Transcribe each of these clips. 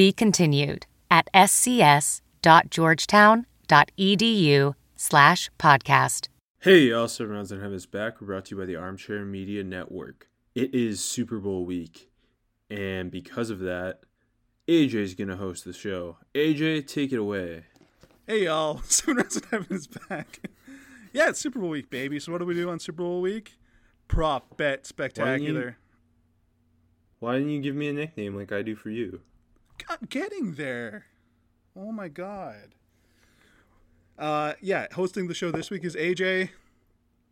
Be continued at scs.georgetown.edu slash podcast. Hey, all seven rounds and heaven is back. We're brought to you by the Armchair Media Network. It is Super Bowl week, and because of that, AJ is gonna host the show. AJ, take it away. Hey y'all, Seven Rounds in Heaven is back. yeah, it's Super Bowl week, baby. So what do we do on Super Bowl week? Prop bet spectacular. Why didn't you give me a nickname like I do for you? God, getting there. Oh my god. Uh, yeah, hosting the show this week is AJ.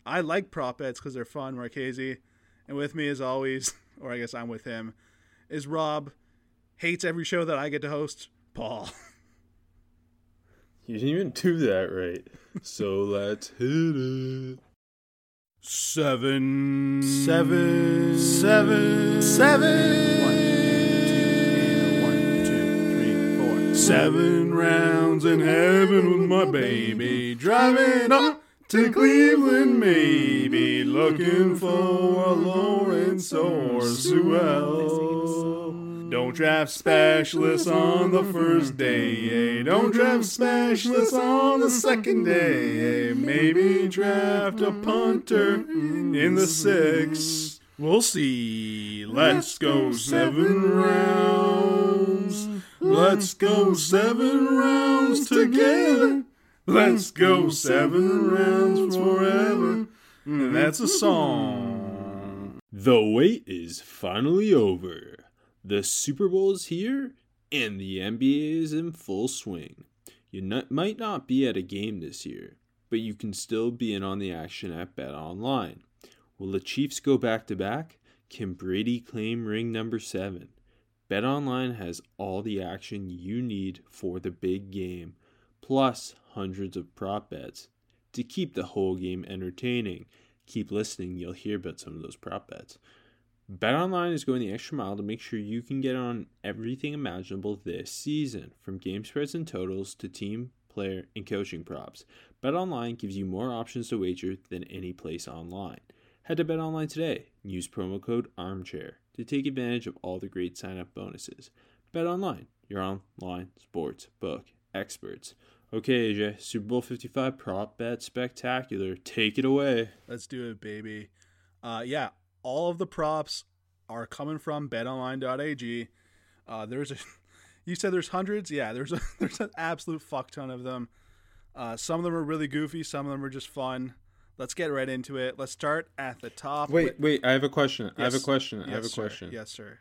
I like prop bets because they're fun, Marchese. And with me, as always, or I guess I'm with him, is Rob. Hates every show that I get to host, Paul. You didn't even do that right. so let's hit it. Seven, seven, seven, seven. One, Seven rounds in heaven with my baby, driving up to Cleveland, maybe looking for a Lawrence or Sewell. Don't draft specialists on the first day. eh? Don't draft specialists on the second day. eh? Maybe draft a punter in the sixth. We'll see. Let's go seven rounds. Let's go seven rounds together. Let's go seven rounds forever. And that's a song. The wait is finally over. The Super Bowl is here, and the NBA is in full swing. You not, might not be at a game this year, but you can still be in on the action at BetOnline. Will the Chiefs go back to back? Can Brady claim ring number seven? BetOnline has all the action you need for the big game, plus hundreds of prop bets to keep the whole game entertaining. Keep listening, you'll hear about some of those prop bets. BetOnline is going the extra mile to make sure you can get on everything imaginable this season, from game spreads and totals to team, player, and coaching props. BetOnline gives you more options to wager than any place online. Head to BetOnline today use promo code ARMCHAIR to take advantage of all the great sign-up bonuses. Bet BetOnline, your online sports book experts. Okay, AJ, Super Bowl 55 prop bet spectacular. Take it away. Let's do it, baby. Uh, yeah, all of the props are coming from betonline.ag. Uh, there's a, you said there's hundreds. Yeah, there's a, there's an absolute fuck ton of them. Uh, some of them are really goofy. Some of them are just fun. Let's get right into it. Let's start at the top. Wait, with- wait, I have a question. I have a Yes. question. I have a Yes, sir. question. Yes, sir.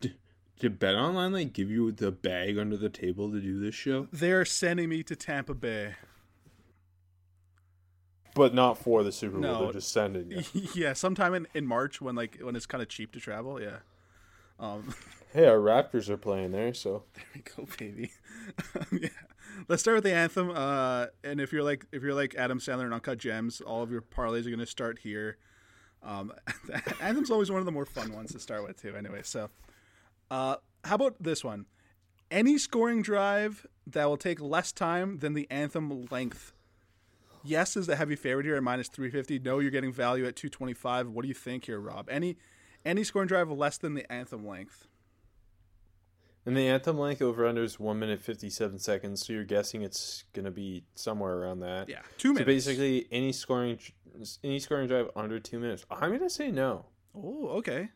Did BetOnline like give you the bag under the table to do this show? They're sending me to Tampa Bay. But not for the Super Bowl. No. They're just sending you. yeah, sometime in, in March when like when it's kind of cheap to travel. Yeah. Um, hey, our Raptors are playing there, so There we go, baby. yeah. Let's start with the anthem. Uh, and if you're like if you're like Adam Sandler and Uncut Gems, all of your parlays are going to start here. Um, anthem's always one of the more fun ones to start with too. Anyway, so uh, how about this one? Any scoring drive that will take less time than the anthem length. Yes is the heavy favorite here at minus three fifty. No, you're getting value at two twenty five. What do you think here, Rob? Any any scoring drive less than the anthem length? And the anthem length over under is one minute fifty seven seconds. So you're guessing it's gonna be somewhere around that. Yeah, two minutes. So basically, any scoring, any scoring drive under two minutes. I'm gonna say no. Oh, okay.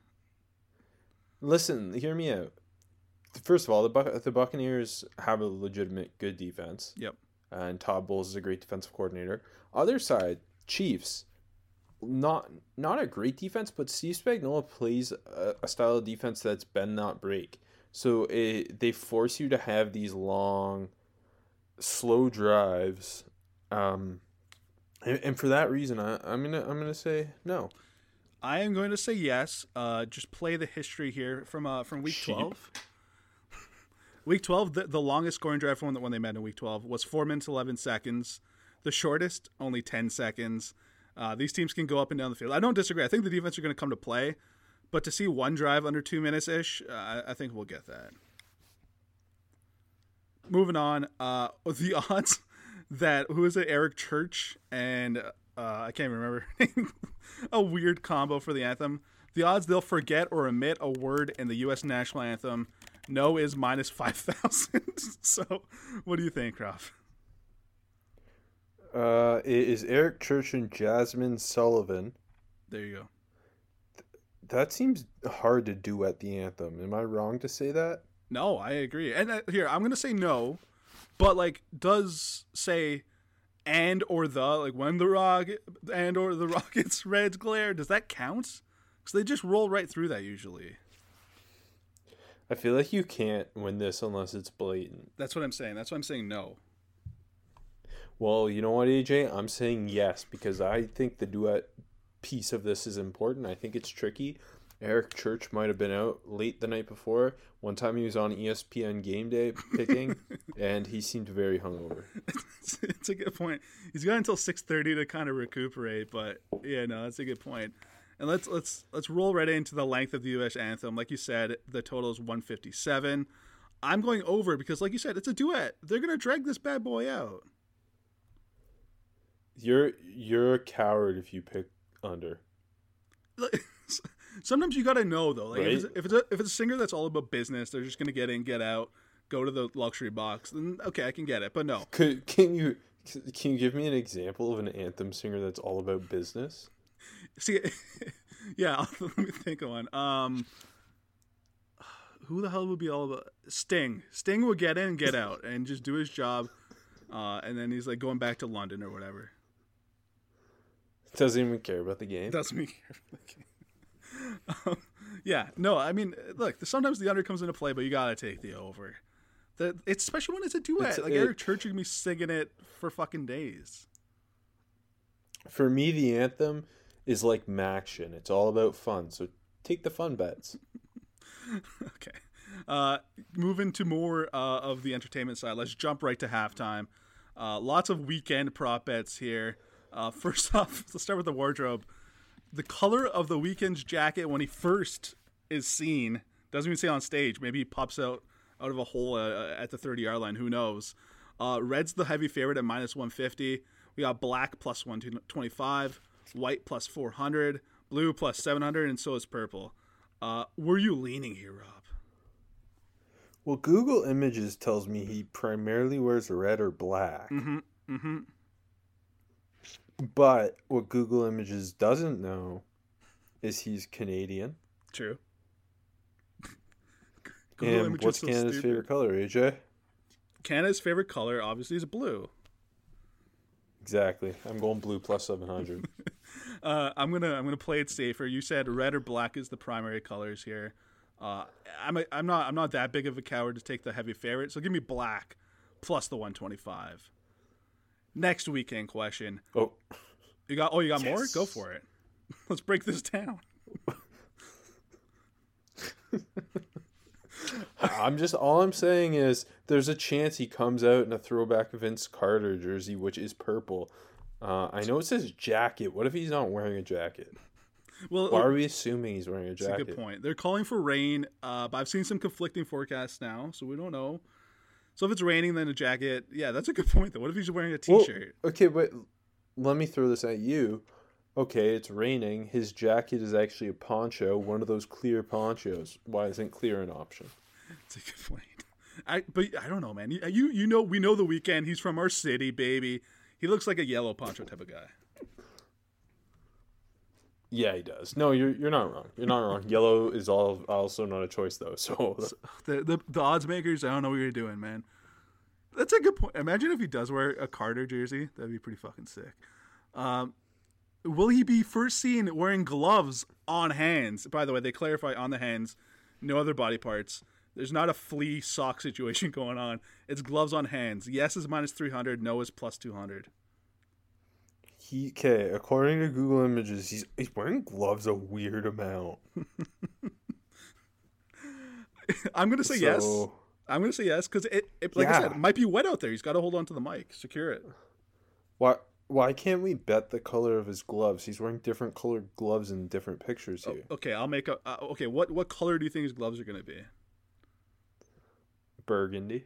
Listen, hear me out. First of all, the Buc- the Buccaneers have a legitimate good defense. Yep. and Todd Bowles is a great defensive coordinator. Other side, Chiefs, not not a great defense, but Steve Spagnuolo plays a, a style of defense that's bend not break. So it, they force you to have these long, slow drives, um, and, and for that reason, I, I'm gonna I'm gonna say no. I am going to say yes. Uh, just play the history here from uh, from week Sheep. twelve. Week 12, the, the longest scoring drive from when they met in week 12 was 4 minutes 11 seconds. The shortest, only 10 seconds. Uh, these teams can go up and down the field. I don't disagree. I think the defense are going to come to play, but to see one drive under two minutes ish, uh, I think we'll get that. Moving on, uh, the odds that who is it? Eric Church and uh, I can't even remember a weird combo for the anthem. The odds they'll forget or omit a word in the U.S. national anthem. No is minus five thousand. so, what do you think, Croft? Uh, it is Eric Church and Jazmine Sullivan. There you go. That seems hard to do at the anthem. Am I wrong to say that? No, I agree. And uh, here, I'm gonna say no, but like, does say and or the like when the rock and or the rockets red glare does that count? Because they just roll right through that usually. I feel like you can't win this unless it's blatant. That's what I'm saying. That's why I'm saying no. Well, you know what, AJ? I'm saying yes because I think the duet piece of this is important. I think it's tricky. Eric Church might have been out late the night before. One time he was on ESPN game day picking, and he seemed very hungover. it's a good point. He's got until six thirty to kind of recuperate, but yeah, no, that's a good point. And let's let's let's roll right into the length of the U.S. anthem. Like you said, the total is one fifty seven. I'm going over because, like you said, it's a duet. They're gonna drag this bad boy out. You're you're a coward if you pick under. Sometimes you gotta know though. Like right? if, it's, if it's a if it's a singer that's all about business, they're just gonna get in, get out, go to the luxury box. Then okay, I can get it. But no, Could, can you can you give me an example of an anthem singer that's all about business? See, yeah, let me think of one. Um, who the hell would be all about Sting? Sting would get in, get out, and just do his job, uh, and then he's like going back to London or whatever. Doesn't even care about the game. Doesn't even care about the game. Um, yeah, no, I mean, look, sometimes the under comes into play, but you gotta take the over. The, it's especially when it's a duet. It's, like it, Eric Church can be singing it for fucking days. For me, the anthem is like MACtion. It's all about fun. So take the fun bets. okay. Uh, moving to more uh, of the entertainment side. Let's jump right to halftime. Uh, lots of Weeknd prop bets here. Uh, first off, let's start with the wardrobe. The color of the Weeknd's jacket when he first is seen doesn't even say on stage. Maybe he pops out out of a hole uh, at the 30 yard line. Who knows? Uh, red's the heavy favorite at minus 150. We got black plus 125, white plus 400, blue plus 700, and so is purple. Uh, were you leaning here, Rob? Well, Google Images tells me he primarily wears red or black. Mm-hmm. Mm-hmm. But what Google Images doesn't know is he's Canadian. True. Google and what's so Canada's stupid. favorite color, AJ? Canada's favorite color obviously is blue. Exactly. I'm going blue plus 700. uh, I'm gonna I'm gonna play it safer. You said red or black is the primary colors here. Uh, I'm a, I'm not I'm not that big of a coward to take the heavy favorite, so give me black plus the 125 next Weeknd question. Oh, you got? Oh, you got yes. more? Go for it. Let's break this down. I'm just all I'm saying is there's a chance he comes out in a throwback Vince Carter jersey, which is purple. Uh, I know it says jacket. What if he's not wearing a jacket? Well, why are we assuming he's wearing a jacket? That's a good point. They're calling for rain, uh, but I've seen some conflicting forecasts now, so we don't know. So if it's raining, then a jacket. Yeah, that's a good point. Though, what if he's wearing a t-shirt? Well, okay, but let me throw this at you. Okay, it's raining. His jacket is actually a poncho, one of those clear ponchos. Why isn't clear an option? That's a good point. I but I don't know, man. You you know we know the Weeknd. He's from our city, baby. He looks like a yellow poncho type of guy. Yeah, he does. No, you're you're not wrong. You're not wrong. Yellow is all also not a choice though. So the, the the odds makers, I don't know what you're doing, man. That's a good point. Imagine if he does wear a Carter jersey. That'd be pretty fucking sick. Um, will he be first seen wearing gloves on hands? By the way, they clarify on the hands, no other body parts. There's not a flea sock situation going on. It's gloves on hands. Yes is minus 300. No is plus 200 he okay according to google images he's he's wearing gloves a weird amount i'm gonna say so, yes I'm gonna say yes because it, it, like I said, it might be wet out there. He's got to hold on to the mic, secure it. Why why can't we bet the color of his gloves? He's wearing different colored gloves in different pictures here. Okay, I'll make a. Uh, okay, what what color do you think his gloves are gonna be? Burgundy.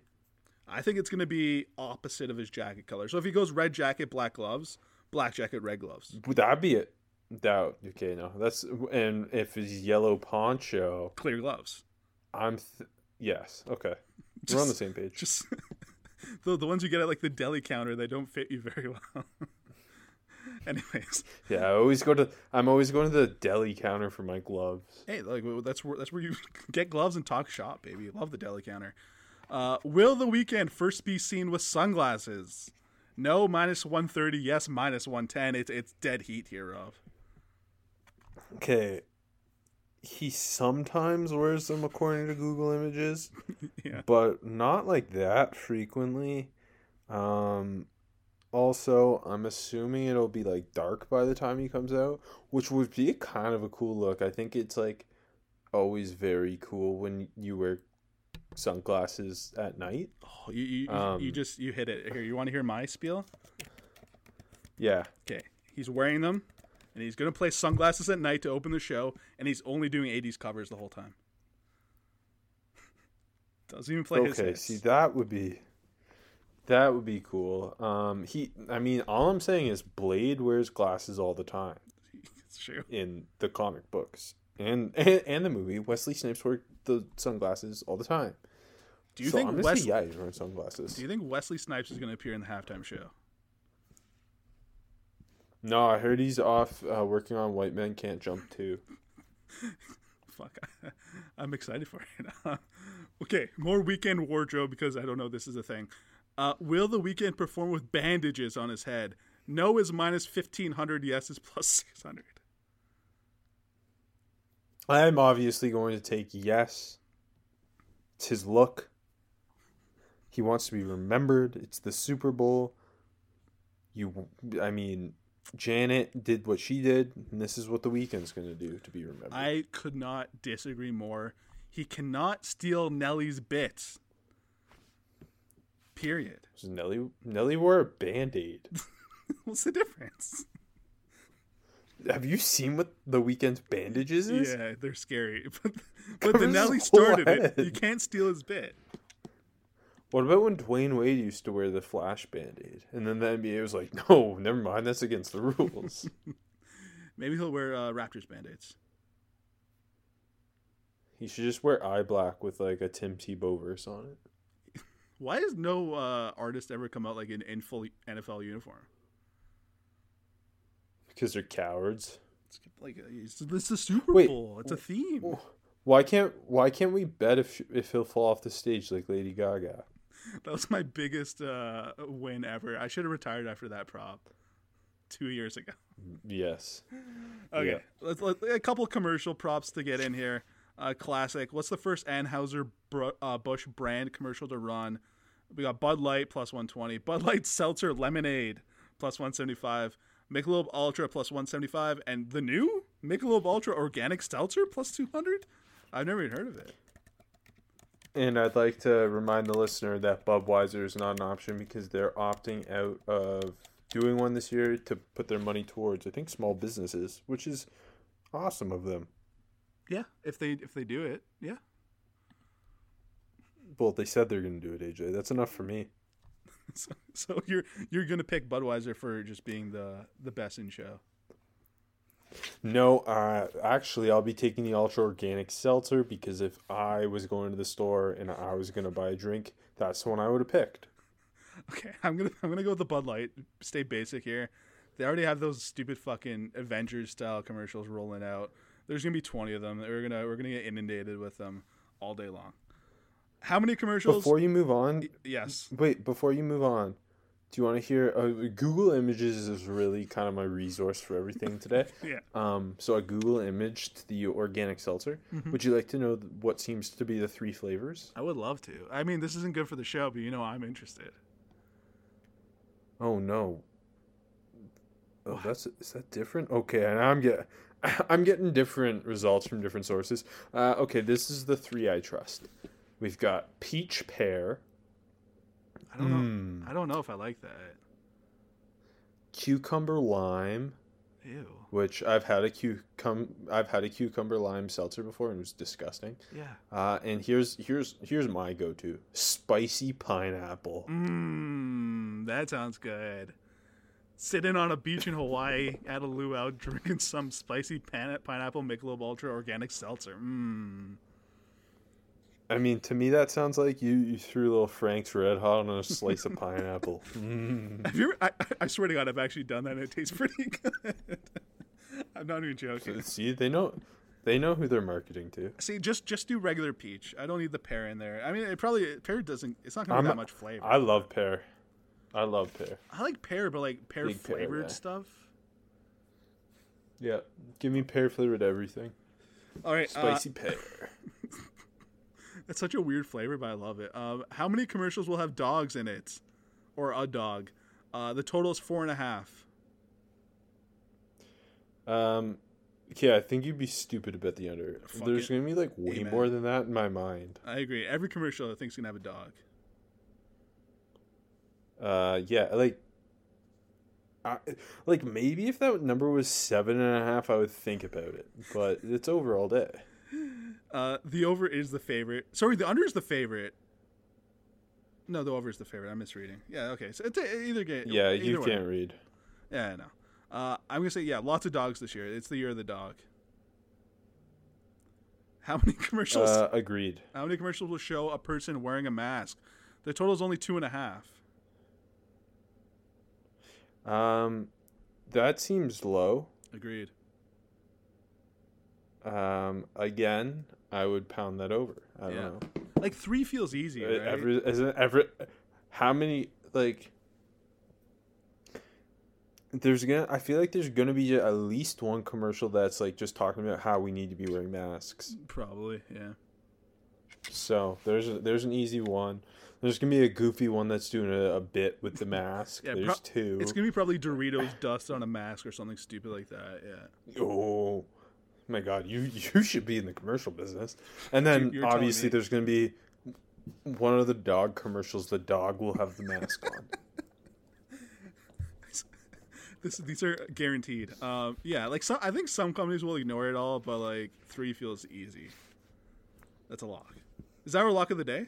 I think it's gonna be opposite of his jacket color. So if he goes red jacket, black gloves, black jacket, red gloves, Would that be it? Doubt. okay? No, that's and if it's yellow poncho, clear gloves. I'm th- yes. Okay, we're on the same page. Just the the ones you get at like the deli counter, they don't fit you very well. Anyways, Yeah, I always go to. I'm always going to the deli counter for my gloves. hey, like that's where that's where you get gloves and talk shop, baby. Love the deli counter. Uh, will the Weeknd first be seen with sunglasses? No, minus one thirty. Yes, minus one ten. It's it's dead heat here, Rob. Okay, he sometimes wears them according to Google Images, Yeah. but not like that frequently. Um, also, I'm assuming it'll be like dark by the time he comes out, which would be kind of a cool look. I think it's like always very cool when you wear sunglasses at night. Oh, you you, you- you Um, just you hit it here. You want to hear my spiel? Yeah, Okay, he's wearing them, and he's gonna play sunglasses at night to open the show, and he's only doing '80s covers the whole time. Doesn't even play his okay. See, that would be that would be cool. Um, he. I mean, all I'm saying is Blade wears glasses all the time. It's true. in the comic books and and, and the movie. Wesley Snipes wore the sunglasses all the time. Do you so think I'm gonna Wes- say yeah, he's wearing sunglasses. Do you think Wesley Snipes is gonna appear in the halftime show? No, I heard he's off uh, working on White Men Can't Jump too. Fuck, I'm excited for it. okay, more Weeknd wardrobe because I don't know this is a thing. Uh, will the Weeknd perform with bandages on his head? No is minus fifteen hundred. Yes is plus six hundred. I'm obviously going to take yes. It's his look. He wants to be remembered. It's the Super Bowl. You, I mean, Janet did what she did, and this is what the Weeknd's going to do to be remembered. I could not disagree more. He cannot steal Nelly's bits. Period. Nelly, Nelly wore a band aid. What's the difference? Have you seen what the Weeknd's bandages is? Yeah, they're scary. But, but the Nelly started it. You can't steal his bit. What about when Dwyane Wade used to wear the flash band aid? And then the NBA was like, no, never mind, that's against the rules. Maybe he'll wear uh, Raptors band-aids. he should just wear eye black with like a Tim Tebow verse on it. Why has no uh, artist ever come out like in, in full NFL uniform? Because they're cowards. It's like uh, it's, the Super Wait, Bowl. It's a theme. Why can't why can't we bet if if he'll fall off the stage like Lady Gaga? That was my biggest uh, win ever. I should have retired after that prop two years ago. Yes. Okay, Yeah. let's, let a couple commercial props to get in here. Uh, classic. What's the first Anheuser uh, Busch brand commercial to run? We got Bud Light plus 120, Bud Light Seltzer Lemonade plus 175, Michelob Ultra plus 175, and the new Michelob Ultra Organic Seltzer plus 200. I've never even heard of it. And I'd like to remind the listener that Budweiser is not an option because they're opting out of doing one this year to put their money towards I think small businesses, which is awesome of them. Yeah, if they if they do it, yeah. Well, they said they're going to do it, AJ. That's enough for me. So, so you're you're gonna pick Budweiser for just being the the best in show. No, uh, actually, I'll be taking the ultra organic seltzer because if I was going to the store and I was going to buy a drink, that's the one I would have picked. Okay, I'm gonna I'm gonna go with the Bud Light. Stay basic here. They already have those stupid fucking Avengers style commercials rolling out. There's gonna be 20 of them. We're gonna we're gonna get inundated with them all day long. How many commercials? Before you move on, yes. wait, before you move on, do you want to hear? Uh, Google Images is really kind of my resource for everything today. Yeah. Um, so I Google imaged the organic seltzer. Would you like to know what seems to be the three flavors? I would love to. I mean, this isn't good for the show, but you know I'm interested. Oh no. Oh, that's is that different? Okay, and I'm get I'm getting different results from different sources. Uh, okay, this is the three I trust. We've got peach pear, I don't know. Mm. I don't know if I like that. cucumber lime, Ew. which I've had a cucum I've had a cucumber lime seltzer before and it was disgusting. Yeah. Uh, and here's here's here's my go-to: spicy pineapple. Mmm, that sounds good. Sitting on a beach in Hawaii at a luau, drinking some spicy pan- pineapple Michelob Ultra organic seltzer. Mmm. I mean, to me, that sounds like you, you threw a little Frank's Red Hot on a slice of pineapple. Mm. Have you? Ever, I, I swear to God, I've actually done that. and It tastes pretty good. I'm not even joking. See, they know, they know who they're marketing to. See, just just do regular peach. I don't need the pear in there. I mean, it probably pear doesn't. It's not gonna I'm be that much flavor. I love pear. I love pear. I like pear, but like pear Big flavored guy. stuff. Yeah, give me pear flavored everything. All right, uh, Spicy pear. It's such a weird flavor, but I love it. Um, how many commercials will have dogs in it, or a dog? Uh, the total is four and a half. Um, yeah, I think you'd be stupid about the under. Fuck There's it. gonna be like way Amen. more than that in my mind. I agree. Every commercial I think is gonna have a dog. Uh, yeah, like, I, like maybe if that number was seven and a half, I would think about it. But it's over all day. Uh, the over is the favorite. Sorry, the under is the favorite. No, the over is the favorite. I'm misreading. Yeah, okay. So it's a, either game. Yeah, either you way. can't read. Yeah, I know. Uh, I'm gonna say yeah, lots of dogs this year. It's the year of the dog. How many commercials? Uh, agreed. How many commercials will show a person wearing a mask? The total is only two and a half. Um, that seems low. Agreed. Um, again, I would pound that over. I don't Yeah. know. Like three feels easy, Uh, right? Every isn't every how many like there's gonna I feel like there's gonna be at least one commercial that's like just talking about how we need to be wearing masks. Probably, yeah. So there's a, there's an easy one. There's gonna be a goofy one that's doing a, a bit with the mask. Yeah, there's pro- two. It's gonna be probably Doritos dust on a mask or something stupid like that. Yeah. Oh my god, you you should be in the commercial business. And then telling obviously there's gonna be one of the dog commercials. The dog will have the mask on. This these are guaranteed. Um, yeah, like some I think some companies will ignore it all, but like three feels easy. That's a lock. Is that our lock of the day?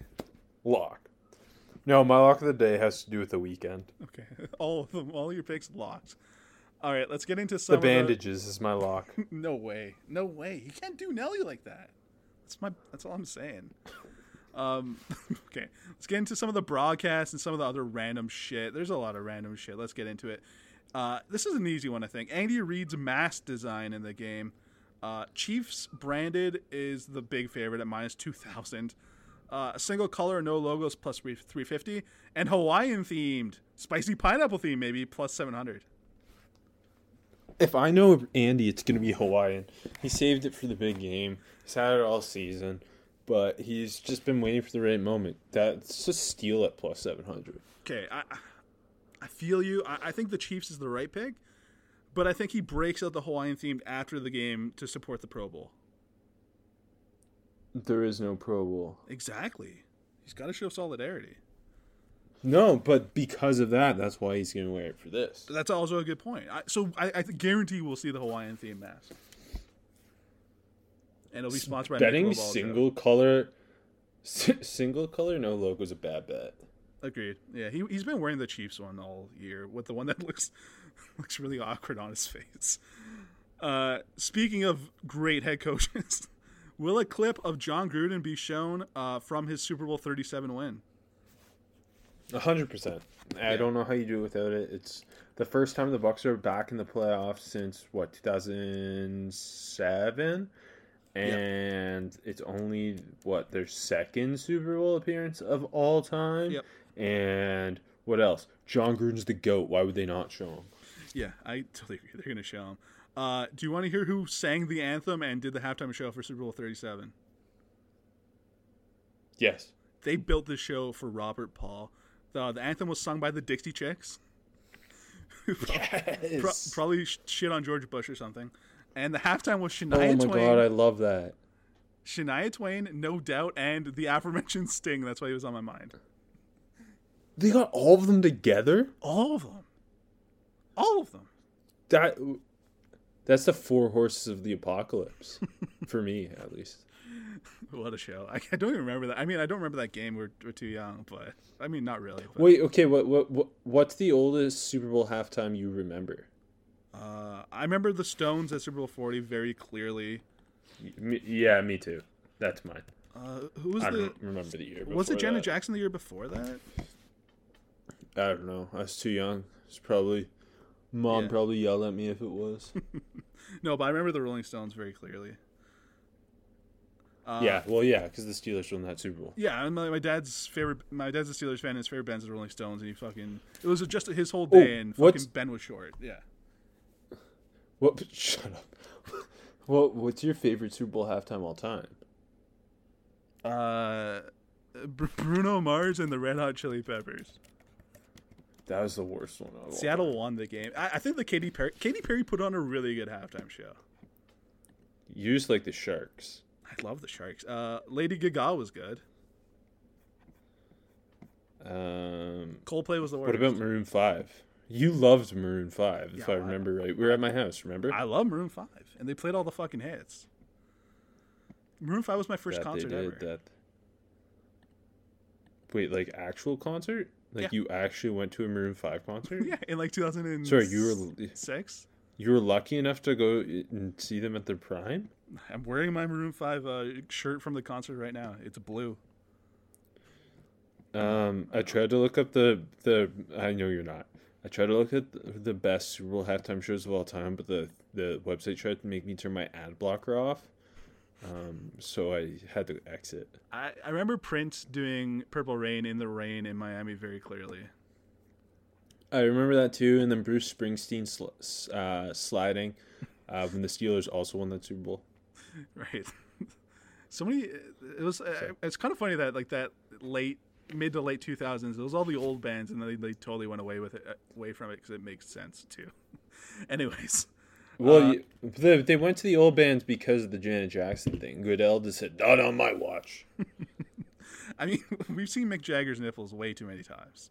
Lock. No, my lock of the day has to do with the Weeknd. Okay, all of them, all your picks locked. All right, let's get into The some of bandages is my lock. No way, no way. You can't do Nelly like that. That's my. That's all I'm saying. Um, okay, let's get into some of the broadcasts and some of the other random shit. There's a lot of random shit. Let's get into it. Uh, this is an easy one, I think. Andy Reid's mask design in the game. Uh, Chiefs branded is the big favorite at minus two thousand. Uh, a single color, no logos, plus three fifty, and Hawaiian themed, spicy pineapple theme, maybe plus seven hundred. If I know Andy, it's gonna be Hawaiian. He saved it for the big game. He's had it all season, but he's just been waiting for the right moment. That's a steal at plus seven hundred. Okay, I I feel you. I, I think the Chiefs is the right pick, but I think he breaks out the Hawaiian themed after the game to support the Pro Bowl. There is no Pro Bowl. Exactly. He's got to show solidarity. No, but because of that, that's why he's gonna wear it for this. That's also a good point. I, so I, I guarantee we'll see the Hawaiian themed mask, and it'll be sponsored by Betting single color, s- single color, no logo is a bad bet. Agreed. Yeah, he he's been wearing the Chiefs one all year with the one that looks looks really awkward on his face. Uh, speaking of great head coaches, will a clip of Jon Gruden be shown uh, from his Super Bowl Thirty Seven win? A hundred percent. I don't know how you do it without it. It's the first time the Bucs are back in the playoffs since what 2007, and it's only what their second Super Bowl appearance of all time. Yep. And what else? Jon Gruden's the goat. Why would they not show him? Yeah, I totally agree. They're gonna show him. Uh, do you want to hear who sang the anthem and did the halftime show for Super Bowl Thirty Seven? Yes. They built this show for Robert Paul. The, the anthem was sung by the Dixie Chicks. Yes. Pro- probably shit on George Bush or something. And the halftime was oh Shania Twain. oh my Twain. god, I love that. Shania Twain, no doubt, and the aforementioned Sting. That's why he was on my mind. They got all of them together. All of them. All of them. That that's the four horses of the apocalypse, for me at least. What a show! I, I don't even remember that. I mean, I don't remember that game. We're, we're too young, but I mean, not really. But, Wait, okay, what what what what's the oldest Super Bowl halftime you remember? uh, I remember the Stones at Super Bowl Forty very clearly. Me, yeah, me too. That's mine. Uh, who was I the? don't remember the year. Was it Janet that. Jackson the year before that? I don't know. I was too young. It's probably mom Yeah. probably yelled at me if it was. No, but I remember the Rolling Stones very clearly. Uh, yeah, well, yeah, because the Steelers won that Super Bowl. Yeah, and my, my dad's favorite. My dad's a Steelers fan. and His favorite band's the Rolling Stones, and he fucking. It was just his whole Oh, day, and fucking Ben was short. Yeah. What? Shut up. What? What's your favorite Super Bowl halftime all time? Uh, Bruno Mars and the Red Hot Chili Peppers. That was the worst one. Of all Seattle won the game. I, I think the Katy Perry Katy Perry put on a really good halftime show. You just like the Sharks. Love the Sharks. Uh, Lady Gaga was good. Um, Coldplay was the worst. what about Maroon Five? You loved Maroon Five, if Yeah, I I- remember right. We were at my house. Remember? I love Maroon Five, and they played all the fucking hits. Maroon Five was my first that concert ever. that. Wait, like actual concert? Like Yeah. you actually went to a Maroon Five concert? Yeah, in like 2006. Sorry, you were six. You were lucky enough to go and see them at their prime. I'm wearing my Maroon Five uh, shirt from the concert right now. It's blue. Um, I tried to look up the the. I know you're not. I tried to look at the, the best Super Bowl halftime shows of all time, but the the website tried to make me turn my ad blocker off. Um, so I had to exit. I, I remember Prince doing Purple Rain in the rain in Miami very clearly. I remember that too, and then Bruce Springsteen sl- uh, sliding uh, when the Steelers also won that Super Bowl. Right. so many. It was. Uh, it's kind of funny that like that late mid to late 2000s. It was all the old bands, and they, they totally went away with it, uh, away from it because it makes sense too. Anyways, Well, Uh, they, they went to the old bands because of the Janet Jackson thing. Goodell just said, "Not on my watch." I mean, we've seen Mick Jagger's nipples way too many times.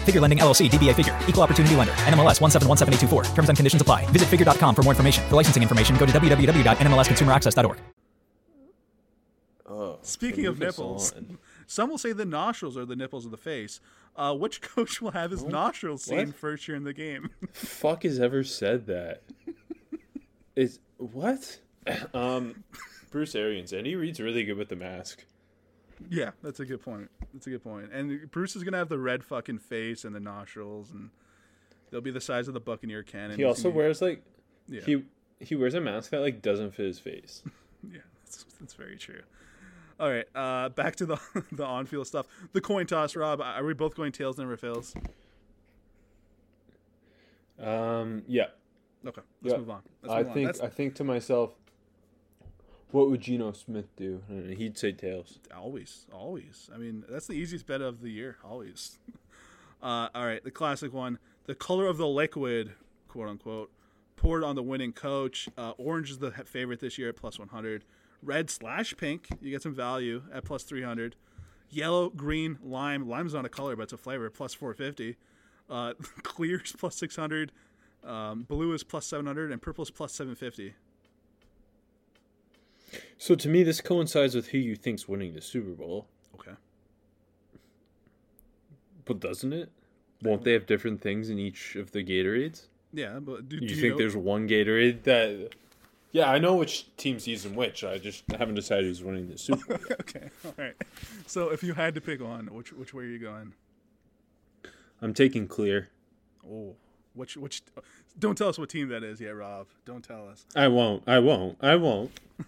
Figure Lending LLC, DBA Figure, Equal Opportunity Lender, NMLS 1717824. Terms and conditions apply. Visit figure.com for more information. For licensing information, go to www.nmlsconsumeraccess.org. Oh, Speaking of nipples, on. some will say the nostrils are the nipples of the face. Uh, which coach will have his nostrils seen What? first year in the game? fuck has ever said that? Is what? Um, Bruce Arians, and he reads really good with the mask. Yeah, that's a good point. That's a good point. And Bruce is gonna have the red fucking face and the nostrils, and they'll be the size of the Buccaneer cannon. He also wears like Yeah. he he wears a mask that like doesn't fit his face. Yeah, that's, that's very true. All right, uh, back to the the on field stuff. The coin toss, Rob. Are we both going tails never fails? Um, yeah. Okay, let's Yeah. move on. Let's I move think I think to myself, what would Geno Smith do? He'd say tails. Always, always. I mean, that's the easiest bet of the year. Always. Uh, all right, the classic one. The color of the liquid, quote unquote, poured on the winning coach. Uh, orange is the favorite this year at plus 100. Red slash pink, you get some value at plus 300. Yellow, green, lime. Lime's not a color, but it's a flavor, plus 450. Uh, clear is plus 600. Um, blue is plus 700. And purple is plus 750. So to me, this coincides with who you think's winning the Super Bowl. Okay. But doesn't it? Won't they have different things in each of the Gatorades? Yeah, but do, you, do think know- there's one Gatorade that? Yeah, I know which team's using which. I just haven't decided who's winning the Super Bowl. okay, all right. So if you had to pick one, which which way are you going? I'm taking clear. Oh, which which? Don't tell us what team that is yet, Rob. Don't tell us. I won't. I won't. I won't.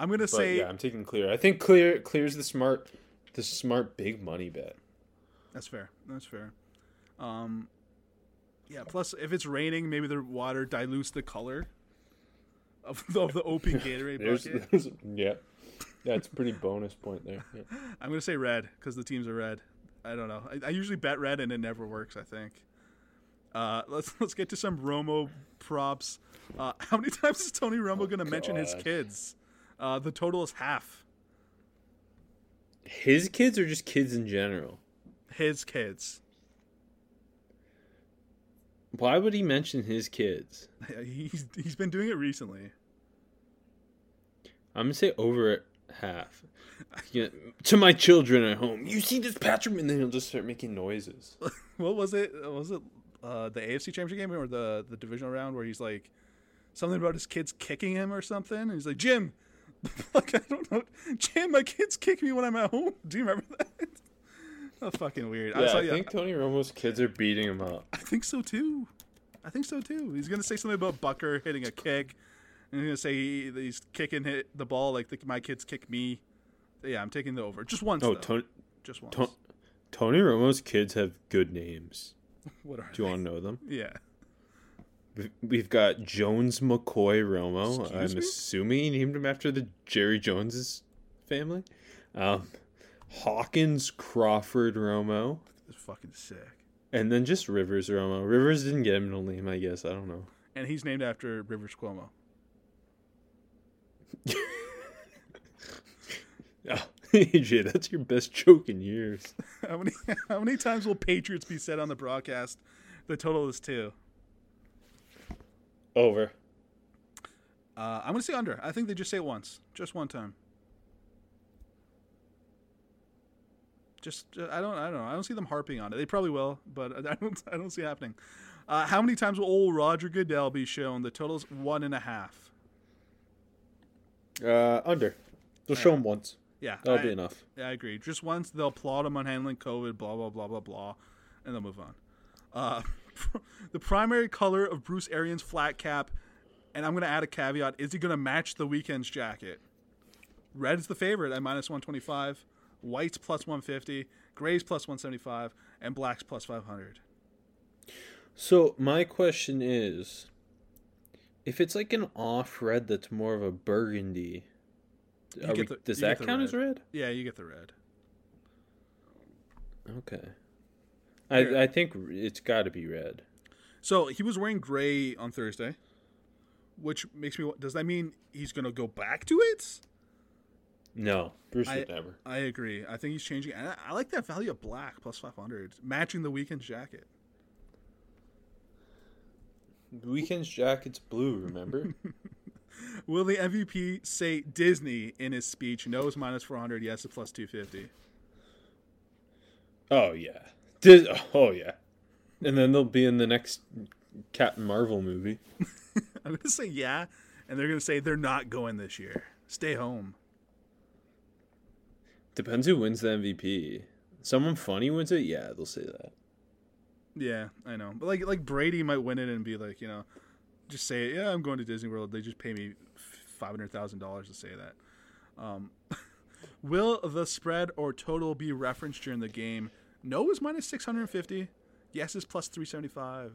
I'm gonna But say yeah, I'm taking clear. I think clear clear's the smart, the smart big money bet. that's fair. That's fair. Um, yeah. Plus, if it's raining, maybe the water dilutes the color of the, of the Gatorade There's, bucket. there's yeah, that's a pretty bonus point there. Yeah. I'm gonna say red because the teams are red. I don't know. I, I usually bet red and it never works. I think. Uh, let's let's get to some Romo props. Uh, how many times is Tony Romo gonna mention his kids? Uh, the total is half. His kids or just kids in general? His kids. Why would he mention his kids? He's he's been doing it recently. I'm gonna say over half. To my children at home, you see this Patrick, and then he'll just start making noises. what was it? Was it uh, the AFC Championship game or the the divisional round where he's like something about his kids kicking him or something? And he's like, Jim, like I don't know, Jim, my kids kick me when I'm at home. Do you remember that? That's fucking weird. Yeah, saw- I think Tony Romo's kids are beating him up. I think so too. I think so too. He's gonna say something about Butker hitting a kick, and he's gonna say he, he's kicking hit the ball like the, my kids kick me. Yeah, I'm taking the over just once. Oh. Tony, just once. To- Tony Romo's kids have good names. What are they? Do you want to know them? Yeah. We- We've got Jones McCoy Romo. Excuse I'm me? assuming he named him after the Jerry Jones's family. Um, Hawkins Crawford Romo, It's fucking sick. and then just Rivers Romo. Rivers didn't get him no name, I guess. I don't know. And he's named after Rivers Cuomo. Oh, AJ, that's your best joke in years. How many how many times will Patriots be said on the broadcast? The total is two. Over. Uh, I'm gonna say under. I think they just say it once, just one time. Just uh, I don't I don't know. I don't see them harping on it. They probably will, but I don't I don't see it happening. Uh, how many times will old Roger Goodell be shown? The total's one and a half. Uh, under. They'll show him once. Yeah, That'll I- be enough. Yeah, I agree. Just once they'll applaud him on handling COVID, blah blah blah blah blah, and they'll move on. Uh, the primary color of Bruce Arians' flat cap, and I'm going to add a caveat: is he going to match the Weeknd's jacket? Red's the favorite at minus 125, white's plus 150, gray's plus 175, and black's plus 500. So my question is, If it's like an off red that's more of a burgundy, we- the- does that count as red? Yeah, you get the red. Okay. I I think it's got to be red. So he was wearing gray on Thursday, which makes me. Does that mean he's gonna go back to it? No, Bruce I, would never. I agree. I think he's changing. I, I like that value of black plus five hundred, matching the Weeknd jacket. Weeknd's jacket's blue. Remember? Will the MVP say Disney in his speech? No is minus four hundred. Yes is plus two fifty. oh yeah. Oh yeah. And then they'll be in the next Captain Marvel movie. I'm gonna say yeah, and they're gonna say they're not going this year. Stay home. Depends who wins the MVP. Someone funny wins it. Yeah, they'll say that. Yeah, I know. But like like Brady might win it and be like, you know, just say, yeah, I'm going to Disney World. They just pay me five hundred thousand dollars to say that. Um, will the spread or total be referenced during the game? No is minus six hundred and fifty. Yes is plus three seventy five.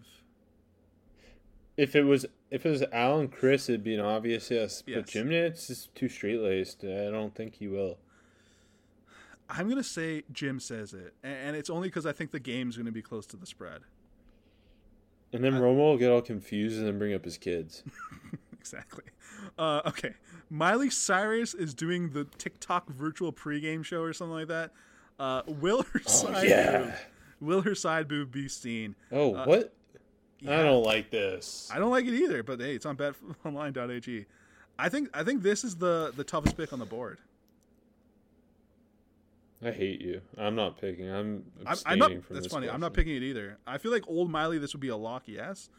If it was if it was Al and Chris, it'd be an obvious yes. Yes. But Jim Nantz is too straight laced. I don't think he will. I'm gonna say Jim says it, and it's only because I think the game's gonna be close to the spread. And then Romo will get all confused and then bring up his kids. exactly. Uh, okay, Miley Cyrus is doing the TikTok virtual pregame show or something like that. Uh, will her side yeah. boob, will her side boob be seen? Oh, Uh, what? yeah. I don't like this. I don't like it either, but hey, it's on betonline.ag. I think I think this is the the toughest pick on the board. I hate you. I'm not picking. I'm I'm, abstaining I'm not. from That's funny. I'm not picking it either. I feel like old Miley, this would be a lock, yes,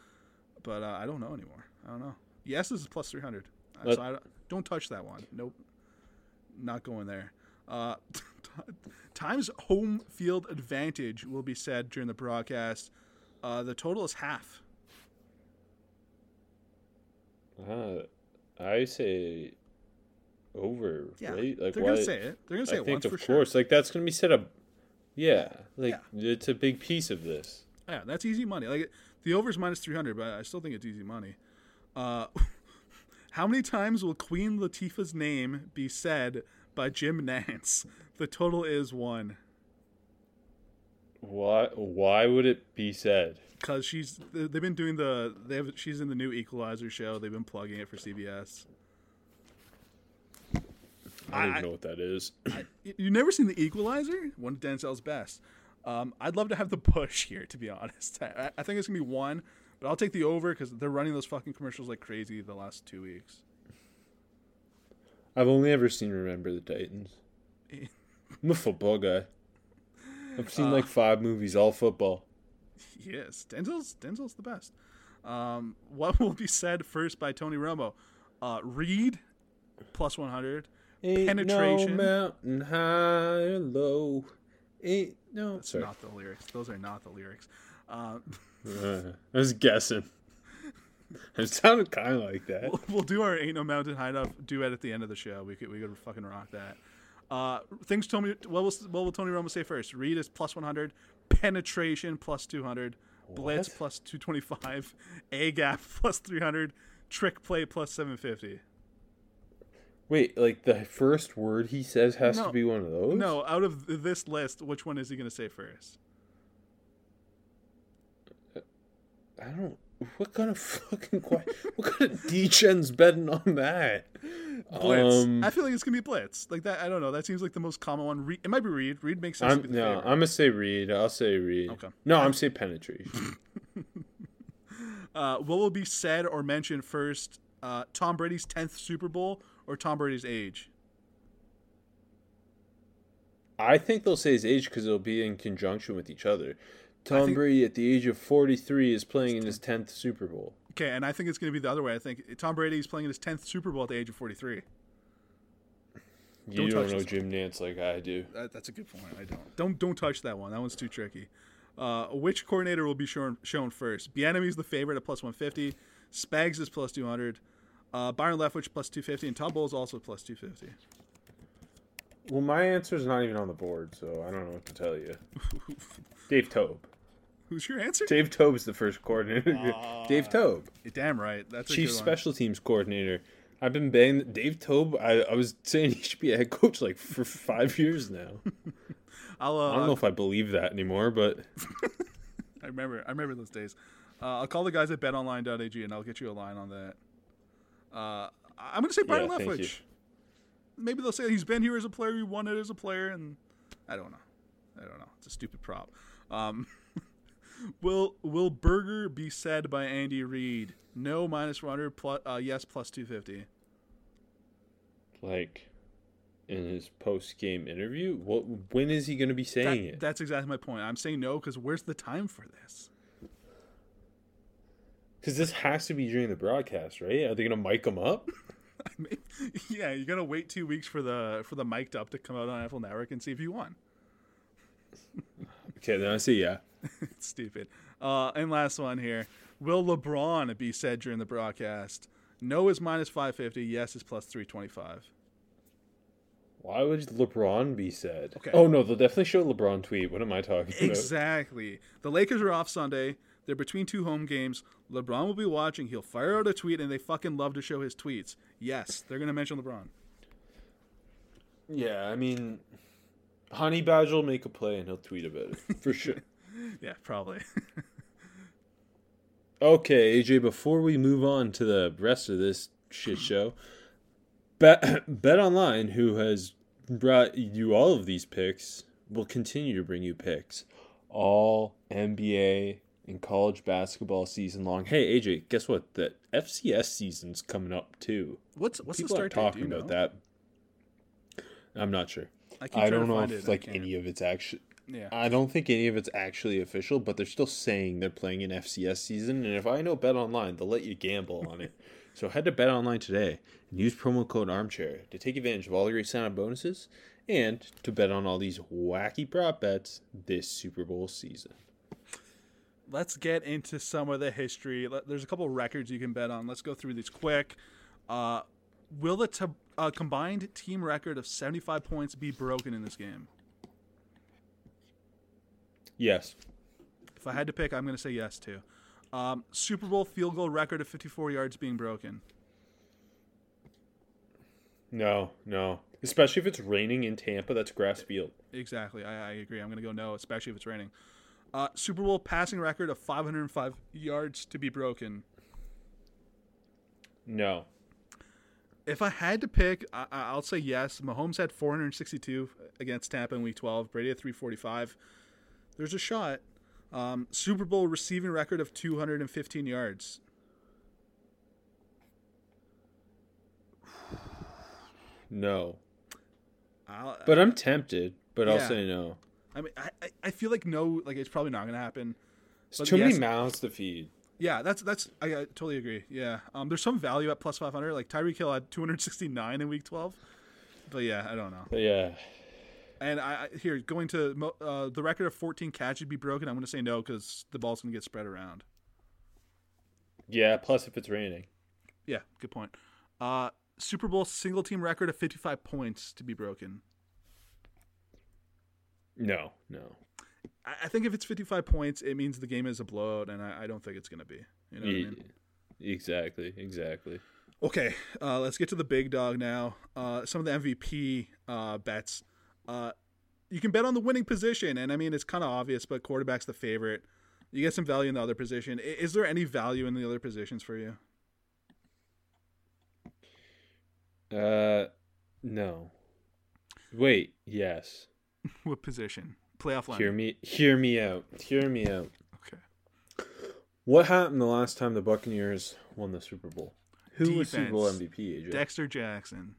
but uh, I don't know anymore. I don't know. Yes is plus three hundred. So I don't, don't touch that one. Nope, not going there. Uh, times home field advantage will be said during the broadcast. Uh, the total is half. Uh, I say over, Yeah, right? Like they're gonna say it. They're gonna say I it think once of for sure. course. Like that's gonna be set up. Yeah, like it's a big piece of this. Yeah, that's easy money. Like the over is minus three hundred, but I still think it's easy money. Uh, how many times will Queen Latifah's name be said by Jim Nantz? The total is one. Why? Why would it be said? Because she's they've been doing the they have she's in the new Equalizer show. They've been plugging it for CBS. I don't even know what that is. You- never seen the Equalizer? One of Denzel's best. Um, I'd love to have the push here, to be honest. I, I think it's gonna be one, but I'll take the over because they're running those fucking commercials like crazy the last two weeks. I've only ever seen Remember the Titans. I'm a football guy. I've seen Uh, like five movies, all football. Yes, Denzel's Denzel's the best. Um, what will be said first by Tony Romo? Uh, Read plus one hundred. Penetration. no mountain high or low. Ain't no. That's Sorry. not the lyrics. Those are not the lyrics. Uh, Uh, I was guessing. It sounded kind of like that. we'll, we'll do our "Ain't No Mountain High Enough" duet at the end of the show. We could we could fucking rock that. Uh, things Tony. What will what will Tony Romo say first? Read is plus one hundred. Penetration plus two hundred. Blitz plus two twenty five. A gap plus three hundred. Trick play plus seven fifty. Wait, like the first word he says has No. to be one of those? No, out of this list, which one is he going to say first? I don't. What kind of fucking what kind of degen's betting on that? Blitz. Um, I feel like it's going to be Blitz. Like that. I don't know. That seems like the most common one. Re- it might be Read. Read makes sense. I'm, no. I'm gonna say read. I'll say read. Okay. No, I'm say penetration. Uh, what will be said or mentioned first? Uh, Tom Brady's tenth Super Bowl or Tom Brady's age? I think they'll say his age because it'll be in conjunction with each other. Tom think- Brady at the age of 43 is playing in his 10th Super Bowl. Okay, and I think it's going to be the other way. I think Tom Brady is playing in his tenth Super Bowl at the age of forty-three. You Don't don't, know Jim Nantz like I do. That, that's a good point. I don't. Don't don't touch that one. That one's too tricky. Uh, which coordinator will be shown shown first? is the favorite at plus one fifty. Spags is plus two hundred. Uh, Byron Leftwich plus two fifty, and Todd Bowles also plus two fifty. Well, my answer is not even on the board, so I don't know what to tell you. Dave Toub. Who's your answer? Dave Toub's the first coordinator. Dave Toub, damn right. That's a chief good one. special teams coordinator. I've been banging Dave Toub. I, I was saying he should be a head coach like for five years now. I'll, uh, I don't know if I believe that anymore, but I remember. I remember those days. Uh, I'll call the guys at betonline.ag and I'll get you a line on that. Uh, I'm going to say Byron Yeah. Leftwich. Maybe they'll say he's been here as a player, he won it as a player, and I don't know. I don't know. It's a stupid prop. Um, will Will Burger be said by Andy Reid? No minus 100, plus, uh, yes plus 250. like in his post game interview, what when is he going to be saying That- it? That's exactly my point. I'm saying no because where's the time for this? Because this has to be during the broadcast, right? Are they going to mic him up? yeah, you're gonna wait two weeks for the for the mic'd up to come out on Apple Network and see if you won. Okay, then I see. yeah. stupid. Uh, and last one here: Will LeBron be said during the broadcast? No is minus five fifty. Yes is plus three twenty five. Why would LeBron be said? Okay. Oh no, they'll definitely show LeBron tweet. What am I talking about? Exactly. The Lakers are off Sunday. They're between two home games. LeBron will be watching. He'll fire out a tweet, and they fucking love to show his tweets. Yes, they're gonna mention LeBron. Yeah, I mean, Honey Badger will make a play and he'll tweet about it for sure. Yeah, probably. Okay, AJ, before we move on to the rest of this shit show, Bet, BetOnline, who has brought you all of these picks, will continue to bring you picks all NBA and college basketball season long. Hey, AJ, guess what? The FCS season's coming up too. What's what's People the are start talking Do about know? that. I'm not sure. I I, keep trying to don't know if it like any of it's actually. Yeah. I don't think any of it's actually official, but they're still saying they're playing an FCS season. And if I know BetOnline, they'll let you gamble on it. So head to BetOnline today and use promo code Armchair to take advantage of all the great sign-up bonuses and to bet on all these wacky prop bets this Super Bowl season. let's get into some of the history. There's a couple records you can bet on. Let's go through these quick. Uh, will the t- uh, combined team record of 75 points be broken in this game? Yes. If I had to pick, I'm going to say yes too. Um, Super Bowl field goal record of 54 yards being broken. No, no. Especially if it's raining in Tampa, that's grass field. Exactly. I, I agree. I'm going to go no, especially if it's raining. Uh, Super Bowl passing record of 505 yards to be broken. No. If I had to pick, I, I- I'll say yes. Mahomes had 462 against Tampa in Week 12. Brady had 345. There's a shot. Um, Super Bowl receiving record of 215 yards. No. I'll, But I'm tempted, but I'll say no. I mean, I, I- I feel like no, like it's probably not going to happen. It's But too yes- many mouths to feed. Yeah, that's that's I, I totally agree. Yeah, um, there's some value at plus 500. Like Tyreek Hill had 269 in Week 12. But yeah, I don't know. But yeah. And I, here going to uh, the record of 14 catches be broken. I'm going to say no because the ball's going to get spread around. Yeah, plus if it's raining. Yeah, good point. Uh, Super Bowl single team record of 55 points to be broken. No, no. I, I think if it's 55 points, it means the game is a blowout, and I, I don't think it's going to be. You know what I mean? Exactly, exactly. Okay, uh, let's get to the big dog now. Uh, some of the MVP uh, bets. Uh, you can bet on the winning position, and I mean it's kind of obvious, but quarterback's the favorite. You get some value in the other position. Is there any value in the other positions for you? Uh, no. Wait, yes. what position? Playoff line. Hear me, hear me out. Hear me out. Okay. What happened the last time the Buccaneers won the Super Bowl? Who was Super Bowl MVP? AJ? Dexter Jackson.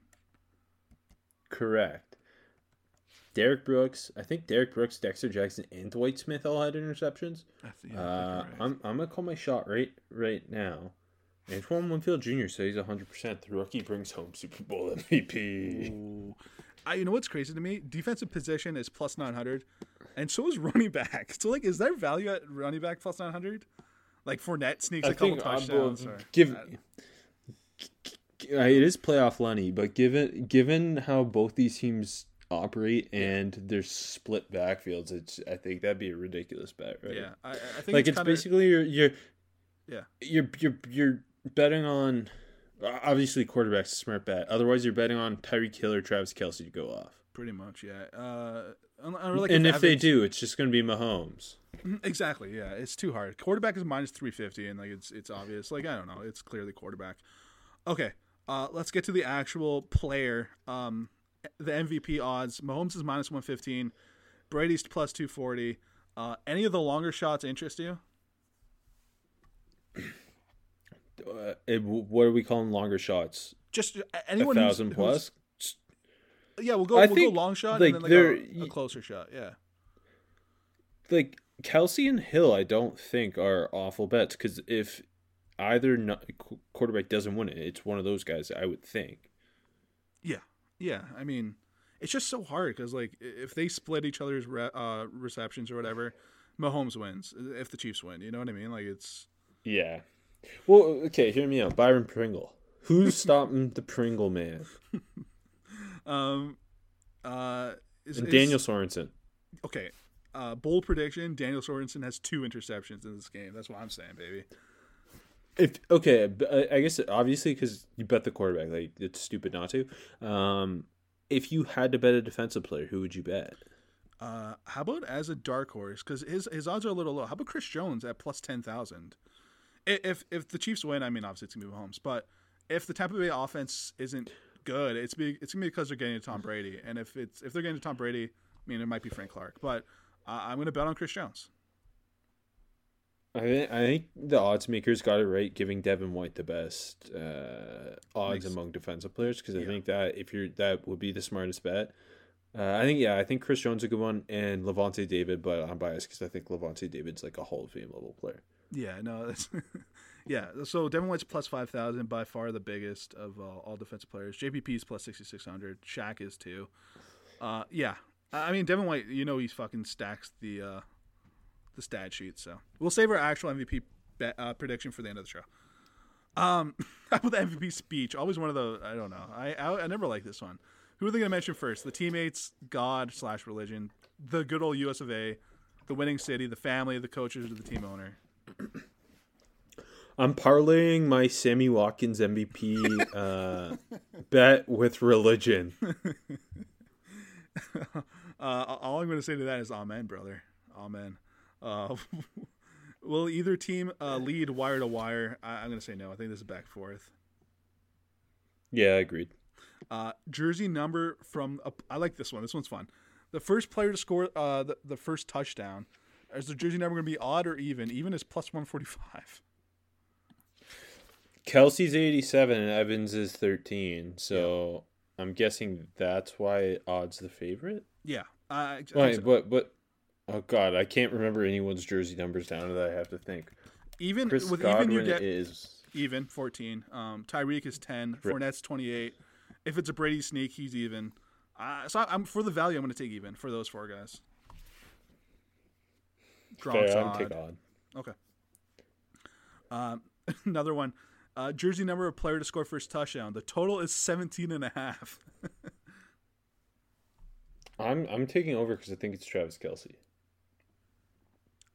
Correct. Derrick Brooks. I think Derrick Brooks, Dexter Jackson, and Dwight Smith all had interceptions. I think uh, right. I'm, I'm gonna call my shot right right now. Antoine Winfield Jr. says he's 100. percent The rookie brings home Super Bowl MVP. Ooh. I, you know what's crazy to me? Defensive position is plus 900, and so is running back. So, like, is there value at running back plus 900? Like, Fournette sneaks I a couple touchdowns. or- give. Uh, It is playoff Lenny, but given given how both these teams operate and there's split backfields, it's I think that'd be a ridiculous bet, right? Yeah, I, I think like it's, it's, basically you're you're yeah. you're you're you're betting on obviously quarterback's a smart bet. Otherwise, you're betting on Tyreek Hill, Travis Kelce to go off. Pretty much, yeah. Uh, like and if, they do, it's just going to be Mahomes. Mhm, Exactly. Yeah, it's too hard. Quarterback is minus three fifty, and like it's it's obvious. Like I don't know, it's clearly quarterback. Okay, uh, let's get to the actual player. Um, the MVP odds: Mahomes is minus one fifteen, Brady's plus two forty. Uh, any of the longer shots interest you? Uh, it- what are we calling longer shots? Just uh, A anyone who's- thousand who's- plus. Yeah, we'll go. I we'll think, go long shot like, and then like a, a closer shot. Yeah. like Kelce and Hill, I don't think are awful bets because if either quarterback doesn't win it, it's one of those guys. I would think. Yeah, yeah. I mean, it's just so hard because like if they split each other's re- uh, receptions or whatever, Mahomes wins. If the Chiefs win, you know what I mean? Like it's Yeah. Well, okay. Hear me out. Byron Pringle. Who's stopping the Pringle man? um uh is, And is- Daniel Sorensen. Okay, uh, bold prediction: Daniel Sorensen has two interceptions in this game. That's what I'm saying, baby. If okay, I guess obviously because you bet the quarterback, like it's stupid not to. Um, if you had to bet a defensive player, who would you bet? Uh, how about as a dark horse? Because his his odds are a little low. How about Chris Jones at plus ten thousand? If if the Chiefs win, I mean obviously it's gonna be Mahomes, but if the Tampa Bay offense isn't good, it's be it's gonna be because they're getting to Tom Brady, and if it's if they're getting to Tom Brady, I mean it might be Frank Clark, but uh, I'm gonna bet on Chris Jones. I think I think the odds makers got it right, giving Devin White the best uh, odds Makes- among defensive players because I Yeah. think that if you're that would be the smartest bet. Uh, I think yeah, I think Chris Jones is a good one and Lavonte David, but I'm biased because I think Lavonte David's like a Hall of Fame level player. Yeah, no, that's yeah. So Devin White's plus five thousand, by far the biggest of uh, all defensive players. JPP's plus sixty six hundred. Shaq is too. Uh, yeah, I I mean Devin White, you know he fucking stacks the uh, the stat sheet. So we'll save our actual MVP bet, uh, prediction for the end of the show. Um, how about the MVP speech? Always one of the I don't know. I I, I never like this one. Who are they going to mention first? The teammates, God slash religion, the good old U.S. of A, the winning city, the family, the coaches, or the team owner. I'm parlaying my Sammy Watkins MVP uh, bet with religion. uh, all I'm going to say to that is Amen, brother. Amen. Uh, will either team uh, lead wire to wire? I- I'm going to say no. I think this is back forth. Yeah, agreed. Uh, jersey number from a, I like this one. This one's fun. The first player to score uh, the, the first touchdown. Is the jersey number going to be odd or even? Even is plus 145. Kelce's 87 and Evans is 13, so I'm guessing that's why odds the favorite. Yeah. Uh, I, I Wait, so. but but oh god, I can't remember anyone's jersey numbers down to that. I have to think. even Chris with Godwin even you get is even 14. Um, Tyreek is 10. Right. Fournette's 28. If it's a Brady sneak, he's even. Uh, so I'm for the value. I'm going to take even for those four guys. Gronk's fair. Odd. odd. Okay. Um, another one. Uh, jersey number of player to score first touchdown. The total is 17 and a half. I'm I'm taking over because I think it's Travis Kelce.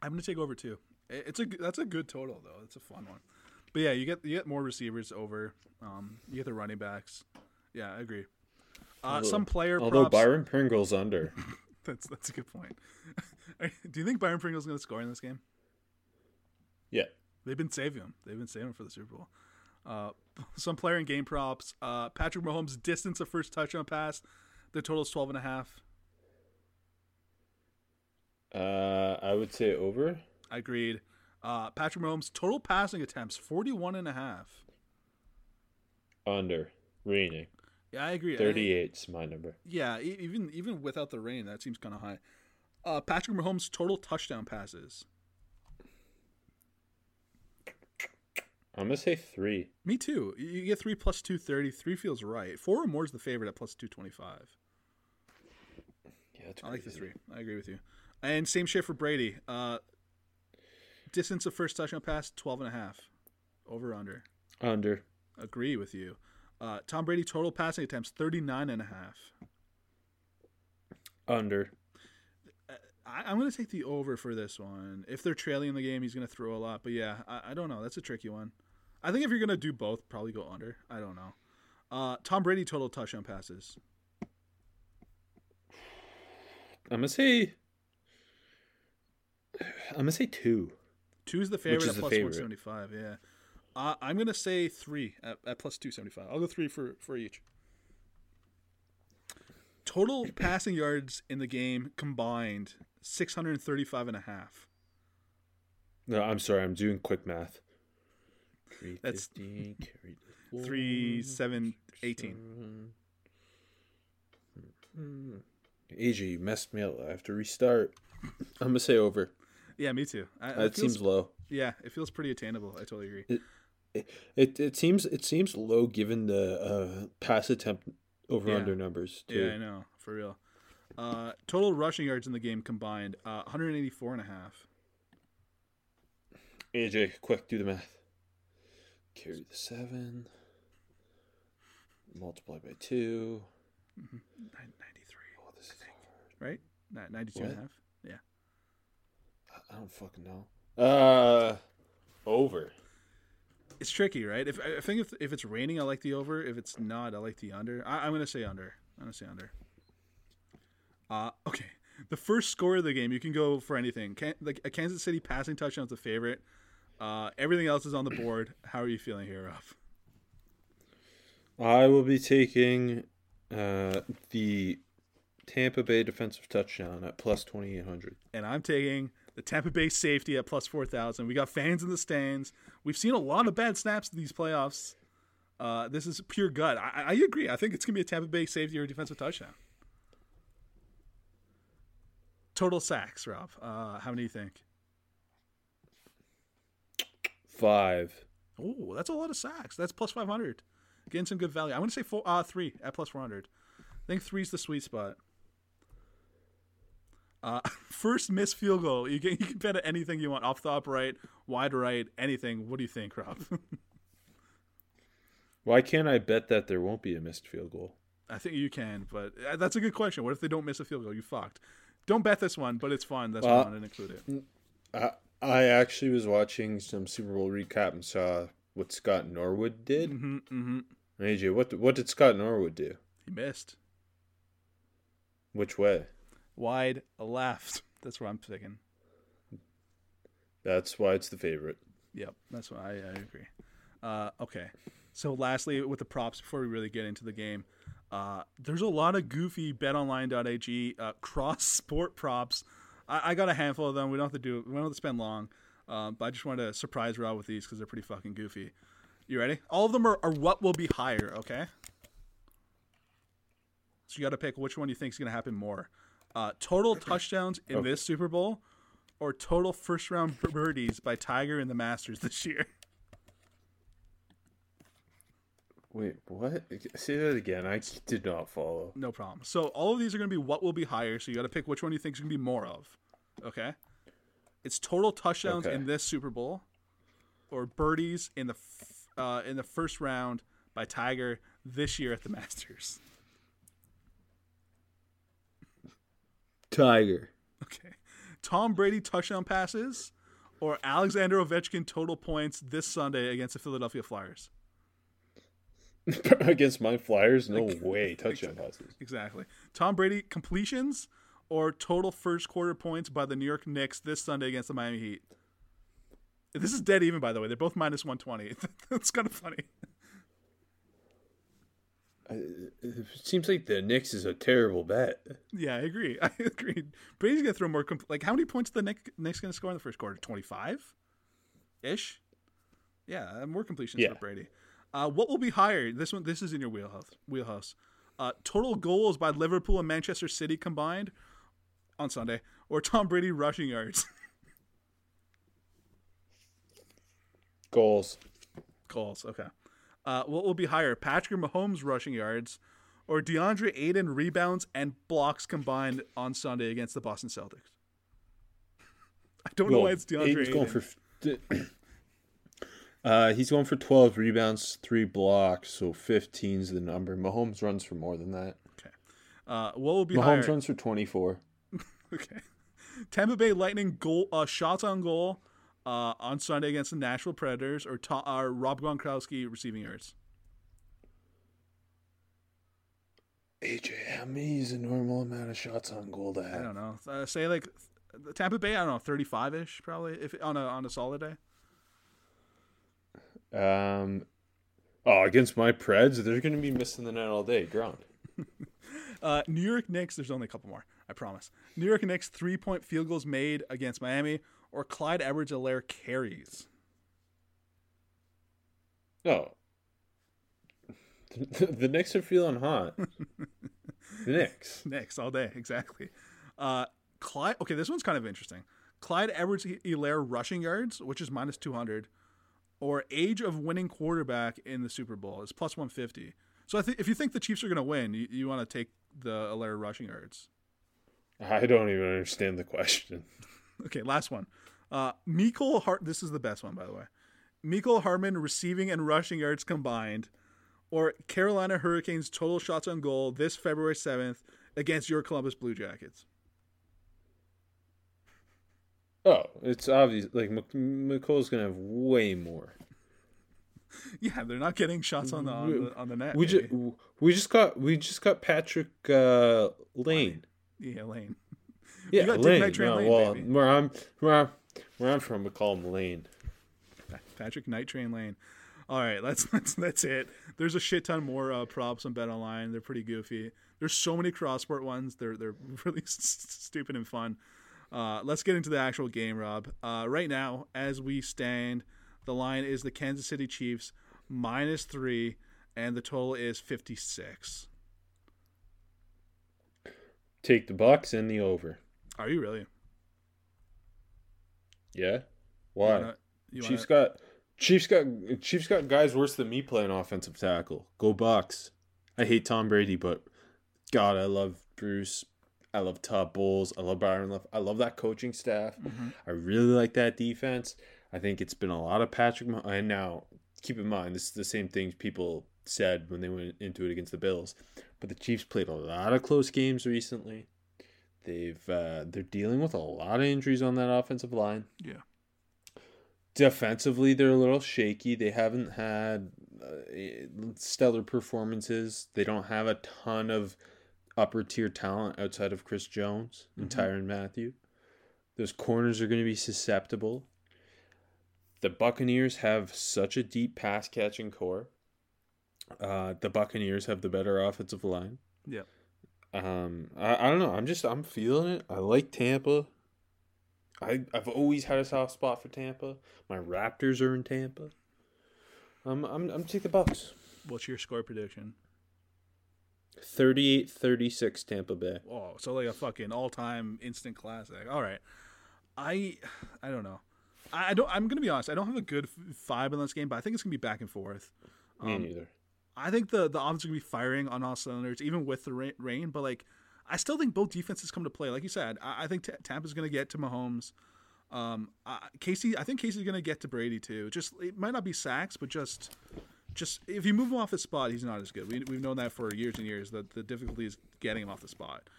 I'm going to take over too. It's a that's a good total though. It's a fun one. But yeah, you get you get more receivers over. Um, you get the running backs. Yeah, I agree. Uh, Although- some player Although props. Byron Pringle's under. That's that's a good point. Do you think Byron Pringle's going to score in this game? yeah. They've been saving him. They've been saving him for the Super Bowl. Uh, some player and game props. Uh, Patrick Mahomes' distance of first touchdown pass. The total is 12 and a half. Uh, I would say over. I agreed. Uh, Patrick Mahomes' total passing attempts 41 and a half. Under. raining. Yeah, I agree. I- 38's my number. yeah, even even without the rain, that seems kind of high. Uh, Patrick Mahomes' total touchdown passes. I'm gonna say three. Me too. You get three plus two thirty. Three feels right. Four or more is the favorite at plus two twenty five. Yeah, that's I like the three. I agree with you. And same shit for Brady. Uh, distance of first touchdown pass 12 and a half. Over under. Under. Agree with you. Uh, Tom Brady total passing attempts 39 and a half. Under. I, I'm going to take the over for this one. If they're trailing in the game, he's going to throw a lot. But yeah, I, I don't know. That's a tricky one. I think if you're going to do both, probably go under. I don't know. Uh, Tom Brady total touchdown passes. I'm gonna say. I'm gonna say two. Two's the favorite is at the favorite? 175. Yeah. Uh, I'm going to say three at, at plus 275. I'll go three for, for each. Total passing yards in the game combined 635 and a half. No, I'm sorry. I'm doing quick math. That's 350 carried the Three, seven, 18. AJ, you messed me up. I have to restart. I'm gonna say over. Yeah, me too. I, it That feels- seems low. Yeah, it feels pretty attainable. I totally agree. It, it, it it seems it seems low given the uh, pass attempt over Yeah. under numbers too. Yeah, I know, for real. Uh, total rushing yards in the game combined, uh, 184 and a half. AJ, quick, do the math. Carry the seven. Multiply by two. Nine- 93, Oh, this is right? Ni- 92 and a half. Yeah. I don't fucking know. Uh, over. It's tricky, right? If I think if, if it's raining, I like the over. If it's not, I like the under. I, I'm gonna say under. I'm gonna say under. Uh okay. The first score of the game, you can go for anything. Can, like a Kansas City passing touchdown is a favorite. Uh, everything else is on the board. How are you feeling here, Rob? I will be taking uh, the Tampa Bay defensive touchdown at plus 2,800. And I'm taking the Tampa Bay safety at plus four thousand. We got fans in the stands. We've seen a lot of bad snaps in these playoffs. Uh, this is pure gut. I, I agree. I think it's gonna be a Tampa Bay safety or defensive touchdown. Total sacks, Rob. Uh, how many do you think? Five. Oh, that's a lot of sacks. That's plus five hundred. Getting some good value. I'm gonna say four, uh, three at plus four hundred. I think three's the sweet spot. Uh, first missed field goal. You can you can bet at anything you want. Off the top right, wide right, anything. What do you think, Rob? Why can't I bet that there won't be a missed field goal? I think you can, but uh, that's a good question. What if they don't miss a field goal? You fucked. Don't bet this one, but it's fun. That's why I Well, wanted to include it. I, I actually was watching some Super Bowl recap and saw what Scott Norwood did. Mm-hmm, mm-hmm. AJ, what what did Scott Norwood do? He missed Which way? Wide left. That's what I'm thinking. That's why it's the favorite. Yep, that's why I, I agree. Uh, okay, so lastly, with the props, before we really get into the game, uh, there's a lot of goofy BetOnline.ag uh, cross sport props. I, I got a handful of them. We don't have to do. We don't have to spend long. Um, but I just wanted to surprise Rob with these because they're pretty fucking goofy. You ready? All of them are, are what will be higher. Okay. So you got to pick which one you think is going to happen more. Uh, total touchdowns in Okay. this Super Bowl, or total first round birdies by Tiger in the Masters this year. Wait, what? Say that again. I did not follow. No problem. So all of these are going to be what will be higher. So you got to pick which one you think is going to be more of. Okay. It's total touchdowns Okay. in this Super Bowl, or birdies in the f- uh, in the first round by Tiger this year at the Masters. Tiger. Okay. Tom Brady touchdown passes, or Alexander Ovechkin total points this Sunday against the Philadelphia Flyers. Against my Flyers? No way. Touchdown passes. Exactly. Tom Brady completions or total first quarter points by the New York Knicks this Sunday against the Miami Heat. This is dead even, by the way. They're both minus 120. That's kind of funny. It seems like the Knicks is a terrible bet. Yeah, I agree. I agree. Brady's going to throw more. Compl- like, how many points the Knick- Knicks going to score in the first quarter? 25 ish? Yeah, uh, more completions Yeah. for Brady. Uh, what will be higher? This one, this is in your wheelhouse. Wheelhouse. Uh, total goals by Liverpool and Manchester City combined on Sunday, or Tom Brady rushing yards. Goals. Goals. Okay. Uh, what will be higher? Patrick Mahomes rushing yards, or Deandre Ayton rebounds and blocks combined on Sunday against the Boston Celtics? I don't know why it's Deandre Ayton's Ayton. going for. Uh, he's going for 12 rebounds, three blocks, so 15's the number. Mahomes runs for more than that. Uh, what will be Mahomes higher? runs for 24. Okay. Tampa Bay Lightning goal uh, shots on goal uh, on Sunday against the Nashville Predators, or, to, or Rob Gronkowski receiving yards. AJ, how many is a normal amount of shots on goal to have? I don't know. Uh, say like the Tampa Bay. I don't know, thirty-five ish probably if on a on a solid day. Um, oh, against my Preds, they're going to be missing the net all day. Ground. Uh, New York Knicks. There's only a couple more. I promise. New York Knicks three-point field goals made against Miami, or Clyde Edwards-Helaire carries. Oh. The, the Knicks are feeling hot. the Knicks. Knicks all day, exactly. Uh, Clyde. Okay, this one's kind of interesting. Clyde Edwards-Helaire rushing yards, which is minus two hundred, or age of winning quarterback in the Super Bowl is plus one fifty. So I think if you think the Chiefs are going to win, you, you want to take the Helaire rushing yards. I don't even understand the question. Okay, last one. Uh, Miko Hart. This is the best one, by the way. Mecole Hardman receiving and rushing yards combined, or Carolina Hurricanes total shots on goal this February seventh against your Columbus Blue Jackets. Oh, it's obvious. Like, Mc- Mecole's going to have way more. Yeah, they're not getting shots on the on the, on the net. We just, we just got we just got Patrick uh, Lane. yeah, Lane. Yeah, got Lane. No, Lane, well, baby. where I'm where I'm where I'm from, we call him Lane. Patrick Night Train Lane. All right, that's that's that's it. There's a shit ton more uh, props on BetOnline. They're pretty goofy. There's so many cross sport ones. They're they're really s- stupid and fun. Uh, let's get into the actual game, Rob. Uh, right now, as we stand, the line is the Kansas City Chiefs minus three, and the total is 56. Take the Bucs and the over. Are you really? Yeah. Why? you Chiefs got Chiefs got Chiefs got guys worse than me playing offensive tackle. Go Bucs. I hate Tom Brady, but God, I love Bruce. I love Todd Bowles. I love Byron Love. I love that coaching staff. I really like that defense. I think it's been a lot of Patrick. Mah- And now, keep in mind, this is the same things people said when they went into it against the Bills. But the Chiefs played a lot of close games recently. They've uh, they're dealing with a lot of injuries on that offensive line. Yeah. defensively they're a little shaky. They haven't had uh, stellar performances. They don't have a ton of upper tier talent outside of chris jones and Mhm. Tyrann Mathieu those corners are going to be susceptible. The buccaneers have such a deep pass catching corps. Uh, the buccaneers have the better offensive line. Yeah. Um, I, I don't know. I'm just I'm feeling it. I like Tampa. I I've always had a soft spot for Tampa. My Raptors are in Tampa. I'm I'm I'm take the Bucs. What's your score prediction? 38-36 Tampa Bay. Oh, so like a fucking all-time instant classic. All right, I I don't know. I, I don't. I'm gonna be honest. I don't have a good vibe in this game, but I think it's gonna be back and forth. Me Um, neither. I think the the offense is gonna be firing on all cylinders, even with the ra- rain. But like, I still think both defenses come to play. Like you said, I, I think T- Tampa's gonna get to Mahomes. Um, uh, Casey, I think Casey's gonna get to Brady too. Just it might not be sacks, but just just if you move him off his spot, he's not as good. We, we've known that for years and years. That the difficulty is getting him off the spot.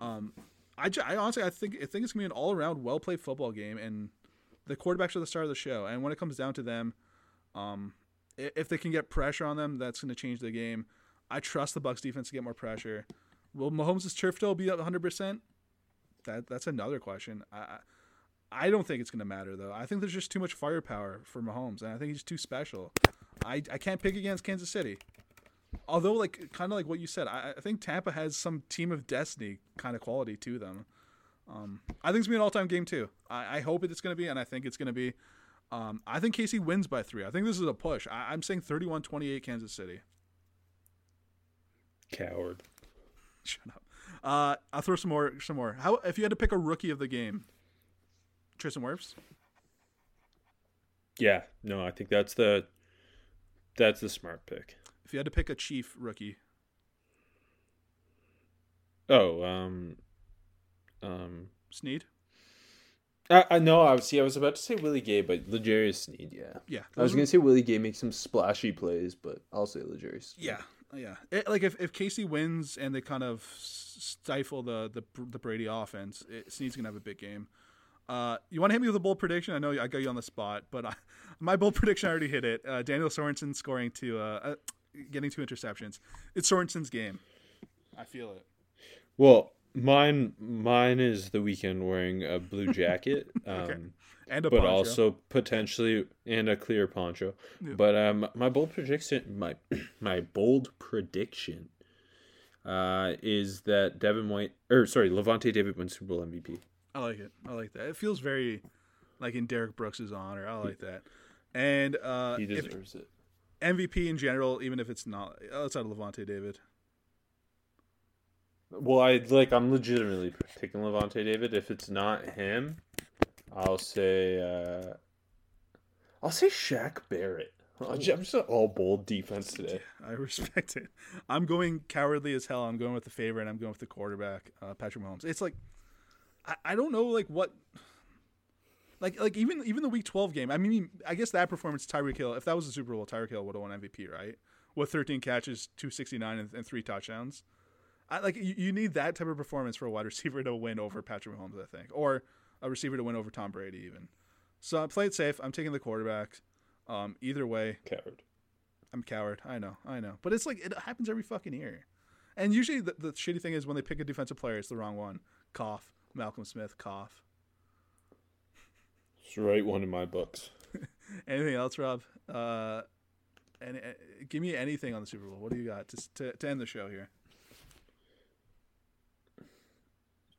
Um, I, I honestly I think I think it's gonna be an all around well played football game, and the quarterbacks are the star of the show. And when it comes down to them, um, if they can get pressure on them, that's gonna change the game. I trust the Bucs defense to get more pressure. Will Mahomes' turf toe be up 100? percent That that's another question. I I- don't think it's gonna matter though. I think there's just too much firepower for Mahomes, and I think he's too special. I, I can't pick against Kansas City. Although, like kind of like what you said, I, I think Tampa has some team of destiny kind of quality to them. Um, I think it's gonna be an all-time game too. I, I hope it's gonna be, and I think it's gonna be. Um, I think Casey wins by three. I think this is a push. I, I'm saying 31-28 Kansas City. Coward. Shut up. Uh, I'll throw some more. Some more. How if you had to pick a rookie of the game? Tristan Wirfs. Yeah, no, I think that's the that's the smart pick. If you had to pick a Chief rookie, Oh, um um Sneed. I, I know. I was see. I was about to say Willie Gay, but L'Jarius Sneed. Yeah, Yeah, I was gonna say Willie Gay makes some splashy plays, but I'll say L'Jarius. Yeah, Yeah, it, like if, if Casey wins and they kind of stifle the the, the Brady offense, it, Sneed's gonna have a big game. Uh, you want to hit me with a bold prediction? I know I got you on the spot, but I, my bold prediction I already hit it. Uh, Daniel Sorensen scoring two, uh, uh, getting two interceptions. It's Sorensen's game. I feel it. Well, mine mine is the Weeknd wearing a blue jacket. Um, Okay. And a but poncho. also potentially and a clear poncho. Yeah. But um, my bold prediction, my my bold prediction, uh, is that Devin White or sorry, Lavonte David wins Super Bowl MVP. I like it. I like that. It feels very like in Derrick Brooks' honor. I like that. And uh, He deserves it. MVP in general, even if it's not outside of Lavonte David. Well, I like I'm legitimately picking Lavonte David. If it's not him, I'll say uh, I'll say Shaq Barrett. I'm just, all bold defense today. I respect it. I'm going cowardly as hell. I'm going with the favorite. I'm going with the quarterback, uh, Patrick Mahomes. It's like I, I don't know like what like like even even the week 12 game. I mean, I guess that performance Tyreek Hill, if that was a Super Bowl, Tyreek Hill would have won MVP, right? With 13 catches, 269 and, and three touchdowns. I like you, you need that type of performance for a wide receiver to win over Patrick Mahomes, I think, or a receiver to win over Tom Brady even. So I play it safe. I'm taking the quarterback. Um, either way, coward. I'm a coward. I know, I know. But it's like it happens every fucking year. And usually the, the shitty thing is when they pick a defensive player, it's the wrong one. Cough. Malcolm Smith. Cough. It's the right one in my books. Anything else, Rob? Uh, and uh, give me anything on the Super Bowl. What do you got to to, to end the show here?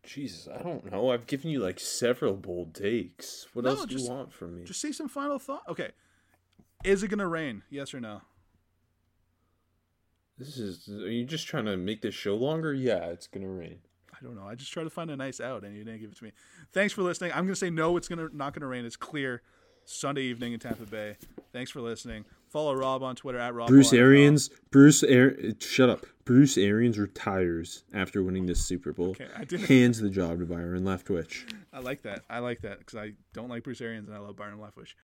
Jesus, I don't know. I've given you like several bold takes. What No, else do just- you want from me? Just say some final thought. Okay. Is it gonna rain? Yes or no? This is. Are you just trying to make this show longer? Yeah, it's gonna rain. I don't know. I just tried to find a nice out, and you didn't give it to me. Thanks for listening. I'm gonna say no. It's gonna not gonna rain. It's clear. Sunday evening in Tampa Bay. Thanks for listening. Follow Rob on Twitter at Rob. Bruce Arians. Bruce Ar- Shut up. Bruce Arians retires after winning this Super Bowl. Okay, Hands the job to Byron Leftwich. I like that. I like that because I don't like Bruce Arians and I love Byron Leftwich.